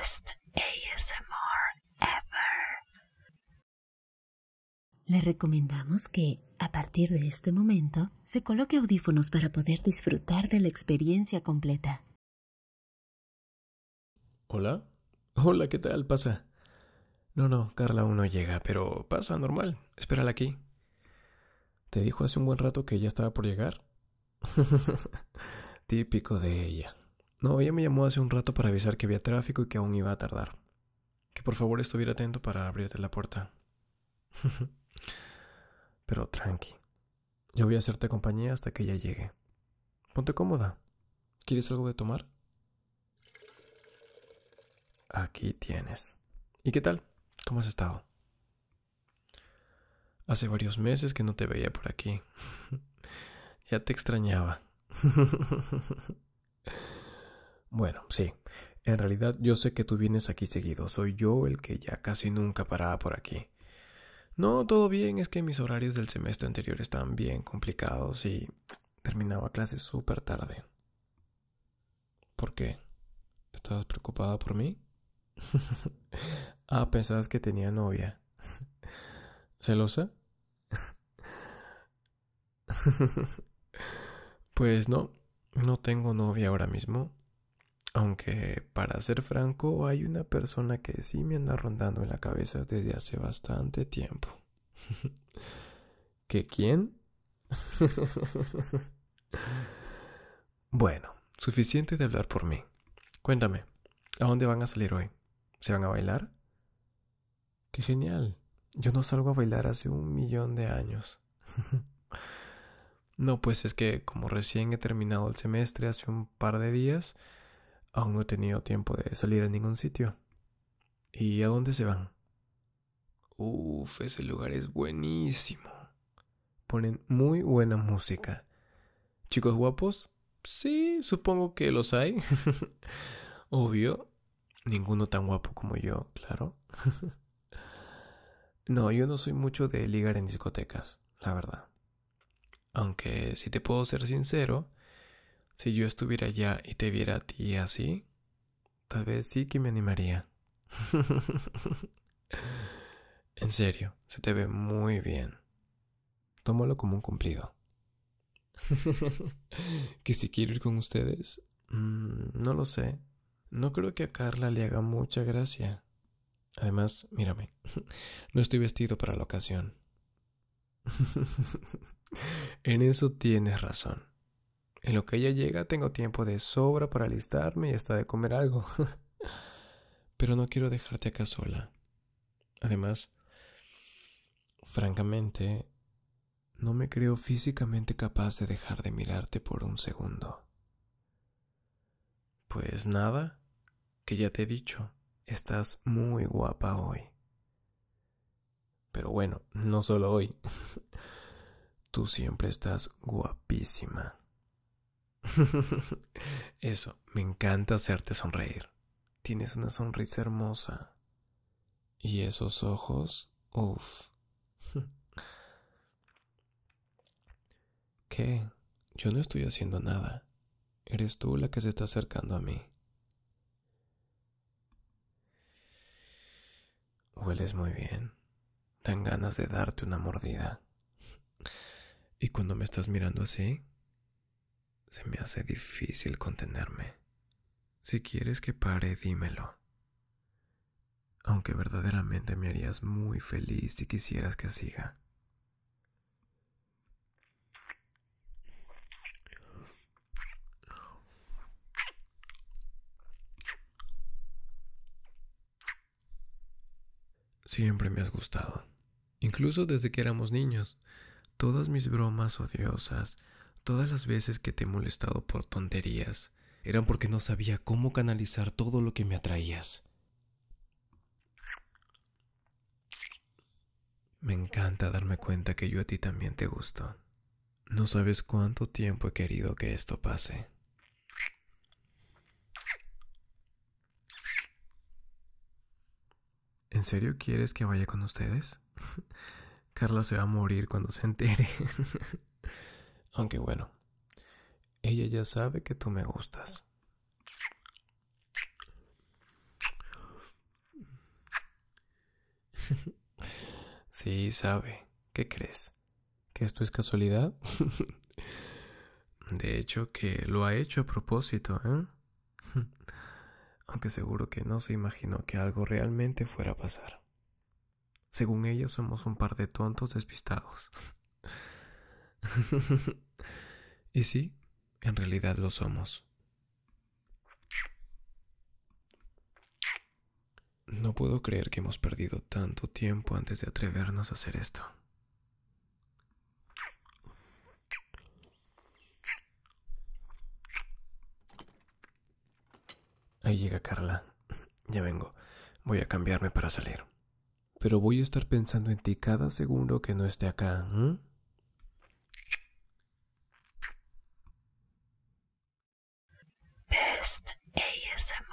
best ASMR ever. Le recomendamos que, a partir de este momento, se coloque audífonos para poder disfrutar de la experiencia completa. ¿Hola? Hola, ¿qué tal? Pasa. No, no, Carla aún no llega, pero pasa normal. Espérala aquí. ¿Te dijo hace un buen rato que ya estaba por llegar? Típico de ella. No, ella me llamó hace un rato para avisar que había tráfico y que aún iba a tardar. Que por favor estuviera atento para abrirte la puerta. Pero tranqui. Yo voy a hacerte compañía hasta que ella llegue. Ponte cómoda. ¿Quieres algo de tomar? Aquí tienes. ¿Y qué tal? ¿Cómo has estado? Hace varios meses que no te veía por aquí. ya te extrañaba. bueno, sí. En realidad yo sé que tú vienes aquí seguido. Soy yo el que ya casi nunca paraba por aquí. No, todo bien, es que mis horarios del semestre anterior estaban bien complicados y terminaba clases súper tarde. ¿Por qué? ¿Estabas preocupada por mí? ah, pensabas que tenía novia. ¿Celosa? pues no, no tengo novia ahora mismo. Aunque, para ser franco, hay una persona que sí me anda rondando en la cabeza desde hace bastante tiempo. ¿Qué quién? bueno, suficiente de hablar por mí. Cuéntame, ¿a dónde van a salir hoy? ¿Se van a bailar? ¡Qué genial! Yo no salgo a bailar hace un millón de años. no, pues es que como recién he terminado el semestre hace un par de días, Aún no he tenido tiempo de salir a ningún sitio. ¿Y a dónde se van? Uf, ese lugar es buenísimo. Ponen muy buena música. ¿Chicos guapos? Sí, supongo que los hay. Obvio. Ninguno tan guapo como yo, claro. no, yo no soy mucho de ligar en discotecas, la verdad. Aunque, si te puedo ser sincero, si yo estuviera allá y te viera a ti así, tal vez sí que me animaría. en serio, se te ve muy bien. Tómalo como un cumplido. ¿Que si quiero ir con ustedes? Mm, no lo sé. No creo que a Carla le haga mucha gracia. Además, mírame, no estoy vestido para la ocasión. en eso tienes razón. En lo que ella llega tengo tiempo de sobra para alistarme y hasta de comer algo. Pero no quiero dejarte acá sola. Además, francamente, no me creo físicamente capaz de dejar de mirarte por un segundo. Pues nada, que ya te he dicho, estás muy guapa hoy. Pero bueno, no solo hoy. Tú siempre estás guapísima. Eso, me encanta hacerte sonreír. Tienes una sonrisa hermosa. Y esos ojos, uff. ¿Qué? Yo no estoy haciendo nada. Eres tú la que se está acercando a mí. Hueles muy bien. Dan ganas de darte una mordida. Y cuando me estás mirando así, se me hace difícil contenerme. Si quieres que pare, dímelo. Aunque verdaderamente me harías muy feliz si quisieras que siga. Siempre me has gustado, incluso desde que éramos niños. Todas mis bromas odiosas, Todas las veces que te he molestado por tonterías eran porque no sabía cómo canalizar todo lo que me atraías. Me encanta darme cuenta que yo a ti también te gusto. No sabes cuánto tiempo he querido que esto pase. ¿En serio quieres que vaya con ustedes? Carla se va a morir cuando se entere. Aunque bueno, ella ya sabe que tú me gustas. sí, sabe. ¿Qué crees? ¿Que esto es casualidad? de hecho, que lo ha hecho a propósito, ¿eh? Aunque seguro que no se imaginó que algo realmente fuera a pasar. Según ella, somos un par de tontos despistados. y sí, en realidad lo somos. No puedo creer que hemos perdido tanto tiempo antes de atrevernos a hacer esto. Ahí llega Carla. Ya vengo. Voy a cambiarme para salir. Pero voy a estar pensando en ti cada segundo que no esté acá. best ASMR